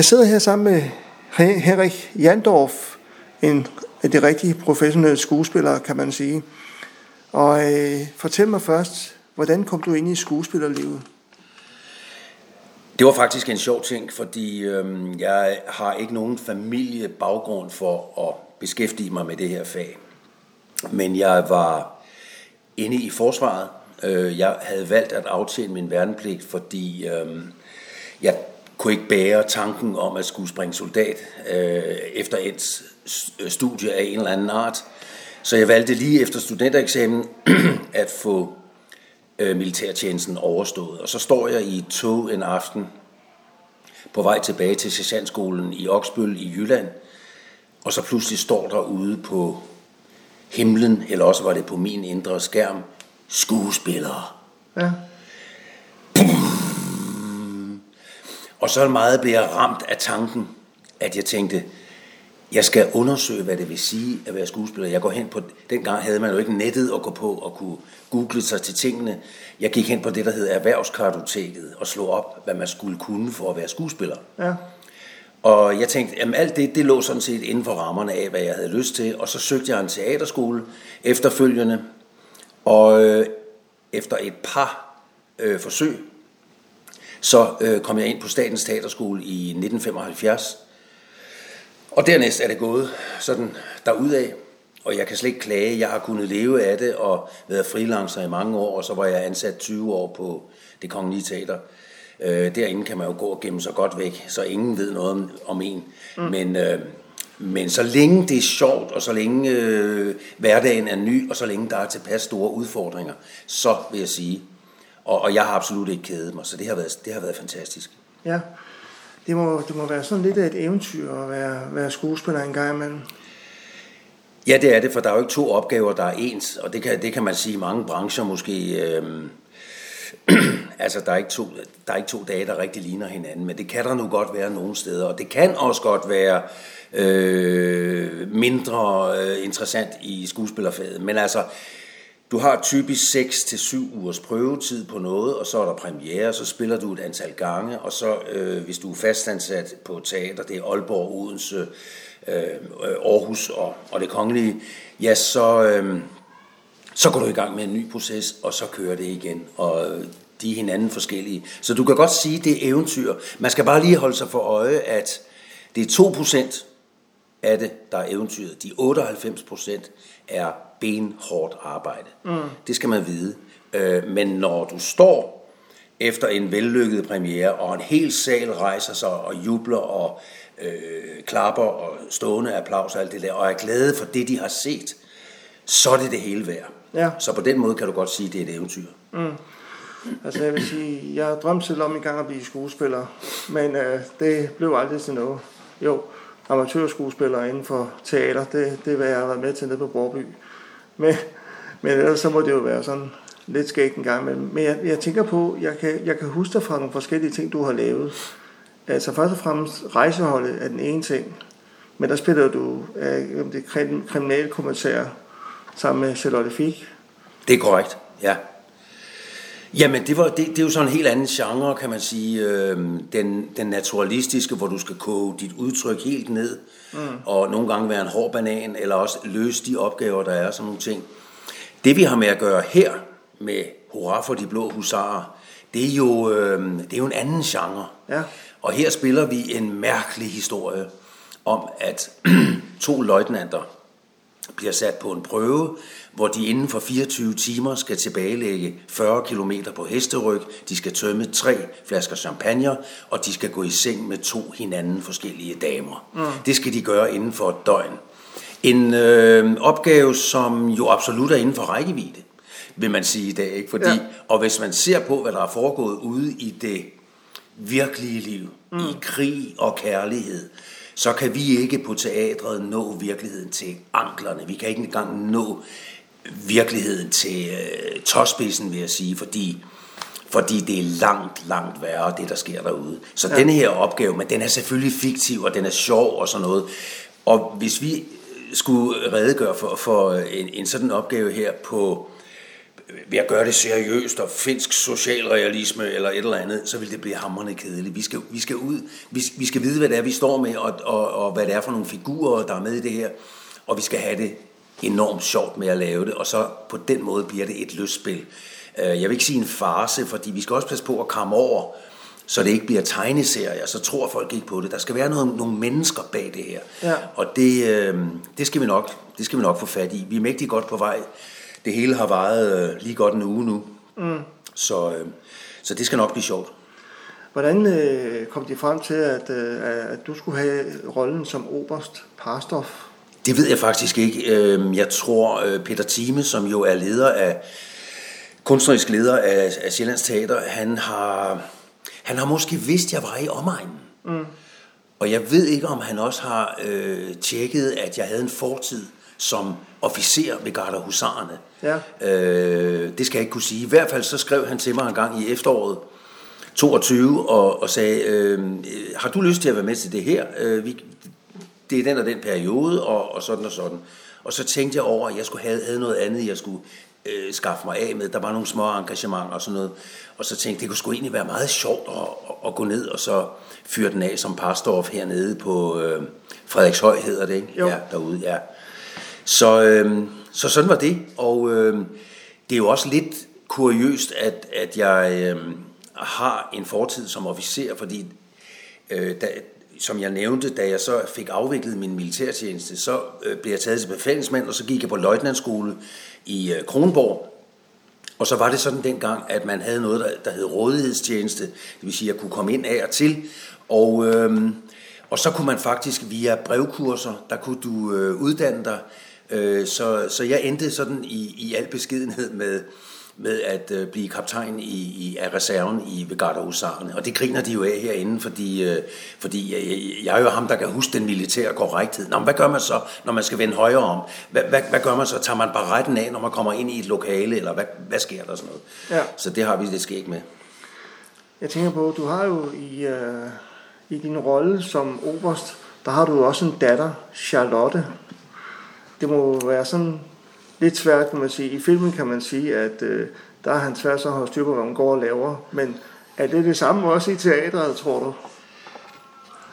Jeg sidder her sammen med Henrik Jandorf, en af de rigtige professionelle skuespillere, kan man sige. Og øh, fortæl mig først, hvordan kom du ind i skuespillerlivet? Det var faktisk en sjov ting, fordi øh, jeg har ikke nogen familiebaggrund for at beskæftige mig med det her fag. Men jeg var inde i forsvaret. Øh, jeg havde valgt at aftjene min værnepligt, fordi øh, jeg kunne ikke bære tanken om at skulle springe soldat øh, efter et studie af en eller anden art. Så jeg valgte lige efter studentereksamen at få øh, militærtjenesten overstået. Og så står jeg i et tog en aften på vej tilbage til sergeantskolen i Oksbøl i Jylland, og så pludselig står der ude på himlen, eller også var det på min indre skærm, skuespillere. Ja. Og så meget blev jeg ramt af tanken, at jeg tænkte, jeg skal undersøge, hvad det vil sige at være skuespiller. Jeg går hen på, dengang havde man jo ikke nettet at gå på og kunne google sig til tingene. Jeg gik hen på det, der hedder Erhvervskartoteket og slog op, hvad man skulle kunne for at være skuespiller. Ja. Og jeg tænkte, at alt det, det lå sådan set inden for rammerne af, hvad jeg havde lyst til. Og så søgte jeg en teaterskole efterfølgende. Og øh, efter et par øh, forsøg, så øh, kom jeg ind på Statens Teaterskole i 1975. Og dernæst er det gået sådan derudad, og jeg kan slet ikke klage. Jeg har kunnet leve af det og været freelancer i mange år, og så var jeg ansat 20 år på det kongelige teater. Øh, derinde kan man jo gå og gemme sig godt væk, så ingen ved noget om, om en. Mm. Men, øh, men så længe det er sjovt, og så længe øh, hverdagen er ny, og så længe der er tilpas store udfordringer, så vil jeg sige, og, og jeg har absolut ikke kædet mig, så det har været, det har været fantastisk. Ja, det må, det må være sådan lidt af et eventyr at være, være skuespiller en gang imellem. Ja, det er det, for der er jo ikke to opgaver, der er ens, og det kan, det kan man sige i mange brancher måske. Øh, altså, der er, ikke to, der er ikke to dage, der rigtig ligner hinanden, men det kan der nu godt være nogle steder, og det kan også godt være øh, mindre øh, interessant i skuespillerfaget. Men altså, du har typisk 6 til 7 ugers prøvetid på noget, og så er der premiere, så spiller du et antal gange, og så øh, hvis du er fastansat på teater, det er Aalborg, Odense, øh, øh, Aarhus og, og det kongelige, ja, så, øh, så går du i gang med en ny proces, og så kører det igen, og øh, de er hinanden forskellige. Så du kan godt sige, det er eventyr. Man skal bare lige holde sig for øje, at det er 2% af det, der er eventyret. De 98% er benhårdt arbejde. Mm. Det skal man vide. Øh, men når du står efter en vellykket premiere, og en hel sal rejser sig og jubler og øh, klapper og stående applaus og alt det der, og er glade for det, de har set, så er det det hele værd. Ja. Så på den måde kan du godt sige, at det er et eventyr. Mm. Altså jeg vil sige, jeg drømte selv om en gang at blive skuespiller, men øh, det blev aldrig til noget. Jo, amatørskuespiller inden for teater, det, det vil jeg have været med til nede på Borby. Men, men ellers så må det jo være sådan lidt skægt en gang. Men, men jeg, jeg tænker på, jeg kan, jeg kan huske dig fra nogle forskellige ting, du har lavet. Altså først og fremmest rejseholdet er den ene ting, men der spiller du øh, det kriminalkommissær sammen med Charlotte Fik. Det er korrekt, ja. Jamen, det, var, det, det er jo sådan en helt anden genre, kan man sige. Øh, den, den naturalistiske, hvor du skal koge dit udtryk helt ned, mm. og nogle gange være en hård banan, eller også løse de opgaver, der er, sådan nogle ting. Det vi har med at gøre her, med Hurra for de blå husarer, det er jo, øh, det er jo en anden genre. Ja. Og her spiller vi en mærkelig historie om, at to løjtnanter bliver sat på en prøve, hvor de inden for 24 timer skal tilbagelægge 40 km på hesteryg, de skal tømme tre flasker champagne, og de skal gå i seng med to hinanden forskellige damer. Mm. Det skal de gøre inden for et døgn. En øh, opgave, som jo absolut er inden for rækkevidde, vil man sige i dag. Ikke? Fordi, ja. Og hvis man ser på, hvad der er foregået ude i det virkelige liv, mm. i krig og kærlighed, så kan vi ikke på teatret nå virkeligheden til anklerne. Vi kan ikke engang nå virkeligheden til øh, tåspidsen, vil jeg sige, fordi, fordi det er langt, langt værre, det der sker derude. Så ja. denne her opgave, men den er selvfølgelig fiktiv, og den er sjov og sådan noget. Og hvis vi skulle redegøre for, for en, en sådan opgave her på ved at gøre det seriøst og finsk socialrealisme eller et eller andet, så vil det blive hammerende kedeligt. Vi skal, vi skal ud, vi, vi skal vide, hvad det er, vi står med, og, og, og hvad det er for nogle figurer, der er med i det her, og vi skal have det enormt sjovt med at lave det, og så på den måde bliver det et lystspil. Øh, jeg vil ikke sige en farse, fordi vi skal også passe på at komme over, så det ikke bliver tegneserier, så tror folk ikke på det. Der skal være noget, nogle mennesker bag det her. Ja. Og det, øh, det, skal vi nok, det skal vi nok få fat i. Vi er mægtig godt på vej. Det hele har varet øh, lige godt en uge nu. Mm. Så, øh, så det skal nok blive sjovt. Hvordan øh, kom de frem til, at, øh, at du skulle have rollen som oberst Parstof? Det ved jeg faktisk ikke. Øhm, Jeg tror, øh, Peter Thieme, som jo er leder af kunstnerisk leder af, af Sjællands Teater, han har, han har måske vidst, at jeg var i omegnen. Mm. Og jeg ved ikke, om han også har øh, tjekket, at jeg havde en fortid som officer ved Gardehusarerne. Ja. Øh, det skal jeg ikke kunne sige. I hvert fald så skrev han til mig en gang i efteråret 22 og, og sagde, øh, har du lyst til at være med til det her? Øh, vi, det er den og den periode, og, og sådan og sådan. Og så tænkte jeg over, at jeg skulle have, havde noget andet, jeg skulle øh, skaffe mig af med. Der var nogle små engagementer og sådan noget. Og så tænkte jeg, det kunne sgu egentlig være meget sjovt at, at, at gå ned og så fyre den af som Parstorff hernede på øh, Frederikshøj, hedder det, ikke? Jo. Ja, derude, ja. Så, øh, så sådan var det, og øh, det er jo også lidt kuriøst, at, at jeg øh, har en fortid som officer, fordi øh, da, som jeg nævnte, da jeg så fik afviklet min militærtjeneste, så øh, blev jeg taget til befalingsmand, og så gik jeg på løjtnantskole i øh, Kronborg. Og så var det sådan dengang, at man havde noget, der, der hed rådighedstjeneste, det vil sige, at jeg kunne komme ind af og til, og, øh, og så kunne man faktisk via brevkurser, der kunne du øh, uddanne dig, øh, så, så jeg endte sådan i, i al beskedenhed med, med at øh, blive kaptajn i, i, af reserven i Vegarderhusarerne. Og det griner de jo af herinde, fordi, øh, fordi jeg, jeg er jo ham, der kan huske den militære korrekthed. Nå, men hvad gør man så, når man skal vende højre om? Hvad, hvad, hvad gør man så? Tager man bare retten af, når man kommer ind i et lokale, eller hvad, hvad sker der sådan noget? Ja. Så det har vi det skæg med. Jeg tænker på, du har jo i, øh, i din rolle som oberst, der har du også en datter, Charlotte. Det må være sådan lidt svært, kan man sige. I filmen kan man sige, at øh, der er han svært så at holde styr på, hvad man går og laver. Men er det det samme også i teatret, tror du?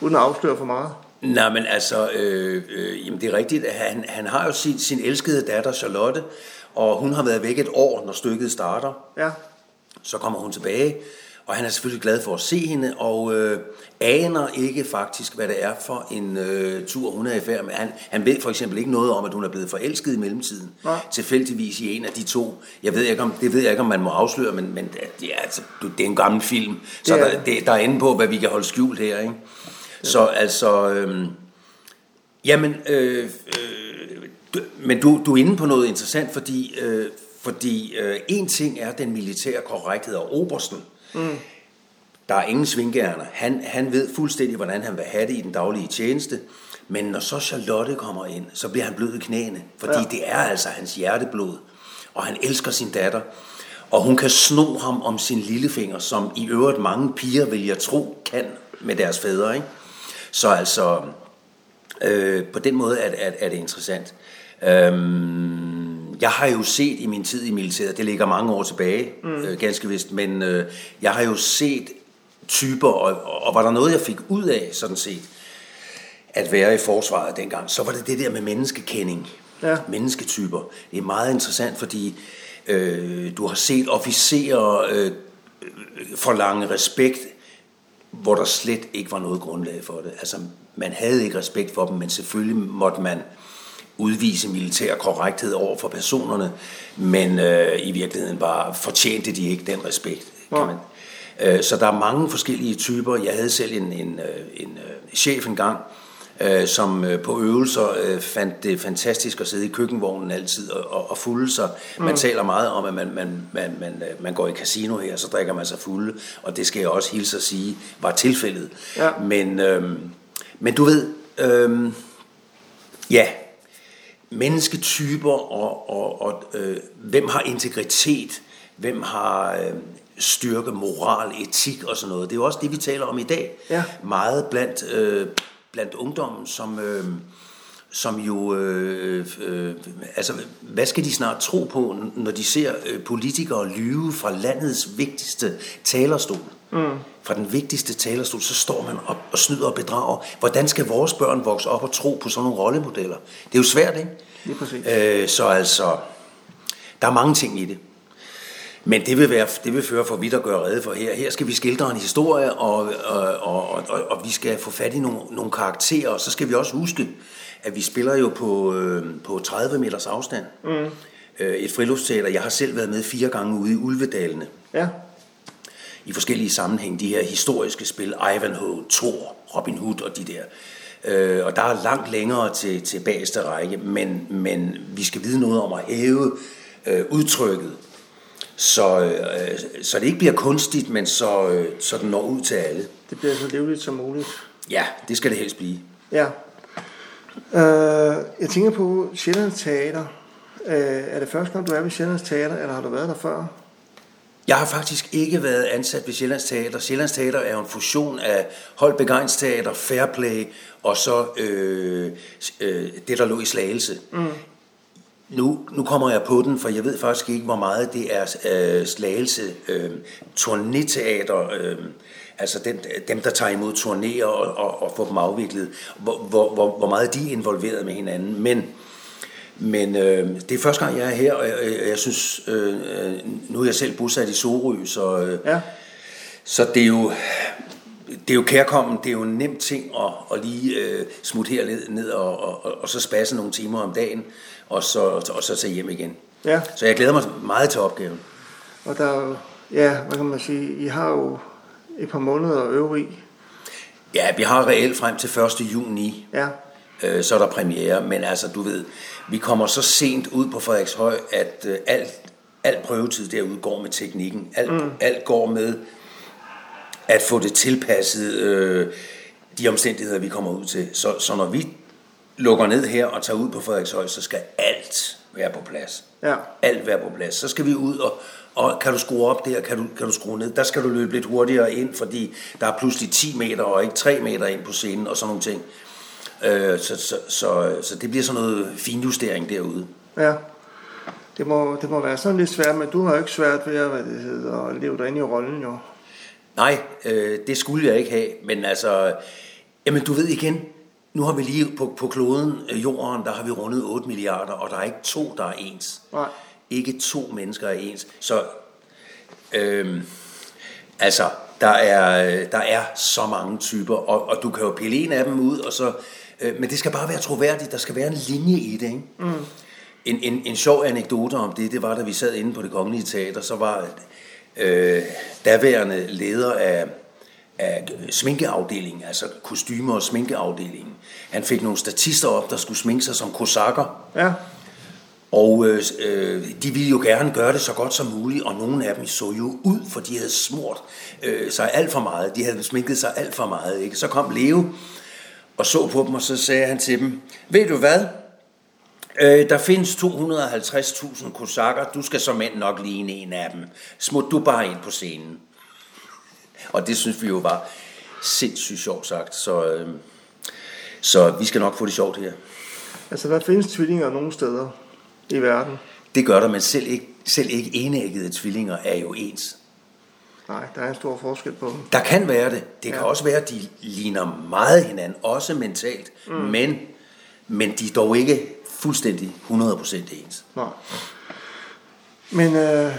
Uden at afsløre for meget. Nej, men altså, øh, øh, jamen det er rigtigt. Han, han har jo sin, sin elskede datter, Charlotte, og hun har været væk et år, når stykket starter. Ja, Så kommer hun tilbage, og han er selvfølgelig glad for at se hende, og øh, aner ikke faktisk, hvad det er for en øh, tur, hun er i færd med. Han, han ved for eksempel ikke noget om, at hun er blevet forelsket i mellemtiden. Nej. Tilfældigvis i en af de to. Jeg ved ikke, om, det ved jeg ikke, om man må afsløre, men, men det, er, altså, det er en gammel film, så er der, det. der er inde på, hvad vi kan holde skjult her. Ikke? Så altså... Øh, Jamen, øh, øh, du, men du, du er inde på noget interessant, fordi, øh, fordi øh, en ting er den militære korrekthed og obersten. Mm. Der er ingen svingærner. Han, han ved fuldstændig, hvordan han vil have det i den daglige tjeneste. Men når så Charlotte kommer ind, så bliver han blød i knæene. Fordi Ja. det er altså hans hjerteblod. Og han elsker sin datter. Og hun kan sno ham om sin lillefinger, som i øvrigt mange piger, vil jeg tro, kan med deres fædre. Ikke? Så altså, Øh, på den måde er, er, er det interessant. Øhm, jeg har jo set i min tid i militæret, det ligger mange år tilbage, mm. øh, ganske vist, men øh, jeg har jo set typer, og, og var der noget, jeg fik ud af, sådan set, at være i forsvaret dengang, så var det det der med menneskekending. Ja. Mennesketyper. Det er meget interessant, fordi øh, du har set officerer øh, forlange respekt, hvor der slet ikke var noget grundlag for det. Altså, man havde ikke respekt for dem, men selvfølgelig måtte man udvise militær korrekthed over for personerne, men øh, i virkeligheden bare fortjente de ikke den respekt. Kan man. Øh, så der er mange forskellige typer. Jeg havde selv en, en, øh, en øh, chef engang, øh, som øh, på øvelser øh, fandt det fantastisk at sidde i køkkenvognen altid og, og, og fulde sig. Man taler meget om, at man, man, man, man, man går i casino her, så drikker man sig fulde, og det skal jeg også hilse at sige, var tilfældet. Ja. Men, øh, men du ved, øh, ja, mennesketyper og, og, og øh, hvem har integritet, hvem har øh, styrke, moral, etik og sådan noget. Det er jo også det, vi taler om i dag. Ja. Meget blandt, øh, blandt ungdommen, som, øh, som jo, øh, øh, altså, hvad skal de snart tro på, når de ser øh, politikere lyve fra landets vigtigste talerstol? Mm. Fra den vigtigste talerstol, så står man op og snyder og bedrager. Hvordan skal vores børn vokse op og tro på sådan nogle rollemodeller? Det er jo svært, ikke? Det er præcis. Øh, så altså, der er mange ting i det. Men det vil, være, det vil føre for vidt at gøre redde for her. Her skal vi skildre en historie, og, og, og, og, og vi skal få fat i nogle, nogle karakterer, og så skal vi også huske, at vi spiller jo på, øh, på 30 meters afstand. Mm. Øh, et friluftsteater. Jeg har selv været med fire gange ude i Ulvedalene. Ja. I forskellige sammenhæng. De her historiske spil, Ivanhoe, Thor, Robin Hood og de der. Øh, og der er langt længere til, til bagerste række, men, men vi skal vide noget om at hæve øh, udtrykket, så, øh, så det ikke bliver kunstigt, men så, øh, så den når ud til alle. Det bliver så livligt som muligt. Ja, det skal det helst blive. Ja. Øh, jeg tænker på Sjællands Teater. Øh, er det første gang, du er ved Sjællands Teater, eller har du været der før? Jeg har faktisk ikke været ansat ved Sjællands Teater. Sjællands Teater er en fusion af Holbæk Teater, Fairplay og så øh, øh, det, der lå i Slagelse. Mm. Nu, nu kommer jeg på den, for jeg ved faktisk ikke, hvor meget det er øh, Slagelse øh, turnéteater, øh, altså den, dem, der tager imod turnéer og, og, og får dem afviklet, hvor, hvor, hvor, hvor meget de er involveret med hinanden. Men men øh, det er første gang, jeg er her, og jeg, jeg, jeg synes, øh, nu er jeg selv bosat i Sorø, så, øh, ja. så det er jo det er jo kærkommen, det er jo en nem ting at, at lige øh, smutte her ned, ned og, og, og så spasse nogle timer om dagen, og så, og så tage hjem igen. Ja. Så jeg glæder mig meget til opgaven. Og der er jo, ja, hvad kan man sige, I har jo et par måneder at øve i. Ja, vi har reelt frem til 1. juni. Ja. Øh, så er der premiere, men altså, du ved, vi kommer så sent ud på Frederikshøj, at øh, alt, alt prøvetid derude går med teknikken. Alt, mm. alt går med at få det tilpasset øh, de omstændigheder, vi kommer ud til. Så, så når vi lukker ned her og tager ud på Frederikshøj, så skal alt være på plads. Ja. Alt være på plads. Så skal vi ud og, og kan du skrue op der, kan du, kan du skrue ned. Der skal du løbe lidt hurtigere ind, fordi der er pludselig 10 meter og ikke 3 meter ind på scenen og sådan nogle ting. Øh, så, så, så, så det bliver sådan noget finjustering derude. Ja. Det må, det må være sådan lidt svært, men du har jo ikke svært ved at, hvad det hedder, at leve dig ind i rollen jo. Nej, øh, det skulle jeg ikke have, men altså, jamen du ved igen, nu har vi lige på, på kloden, øh, jorden, der har vi rundet 8 milliarder, og der er ikke to, der er ens. Nej. Ikke to mennesker er ens. Så, øh, altså, der er, der er så mange typer, og, og du kan jo pille en af dem ud, og så, øh, men det skal bare være troværdigt, der skal være en linje i det, ikke? Mm. En, en, en sjov anekdote om det, det var, da vi sad inde på det kongelige teater, så var øh, daværende leder af, af sminkeafdelingen, altså kostymer- og sminkeafdelingen. Han fik nogle statister op, der skulle sminke sig som kosakker. Ja. Og øh, de ville jo gerne gøre det så godt som muligt, og nogle af dem så jo ud, for de havde smurt øh, sig alt for meget. De havde sminket sig alt for meget. Ikke? Så kom Leo og så på dem, og så sagde han til dem, ved du hvad, Øh, der findes 250.000 kosakker. Du skal som mænd nok ligne en af dem. Smut du bare ind på scenen. Og det synes vi jo var sindssygt sjovt sagt. Så, øh, så vi skal nok få det sjovt her. Altså, der findes tvillinger nogle steder i verden. Det gør der, men selv ikke, selv ikke enæggede tvillinger er jo ens. Nej, der er en stor forskel på dem. Der kan være det. Det kan ja. også være, at de ligner meget hinanden, også mentalt. Mm. Men, men de er dog ikke fuldstændig 100% ens. Nej. Men øh,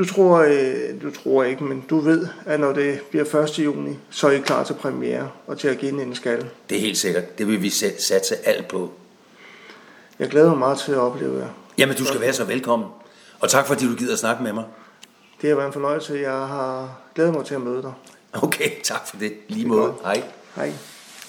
du tror, øh, du tror ikke, men du ved, at når det bliver 1. juni, så er I klar til premiere og til at give en skal. Det er helt sikkert. Det vil vi satse alt på. Jeg glæder mig meget til at opleve jer. Jamen, du skal være så velkommen. Og tak fordi du gider at snakke med mig. Det har været en fornøjelse. Jeg har glædet mig til at møde dig. Okay, tak for det. Lige måde. Hej. Hej.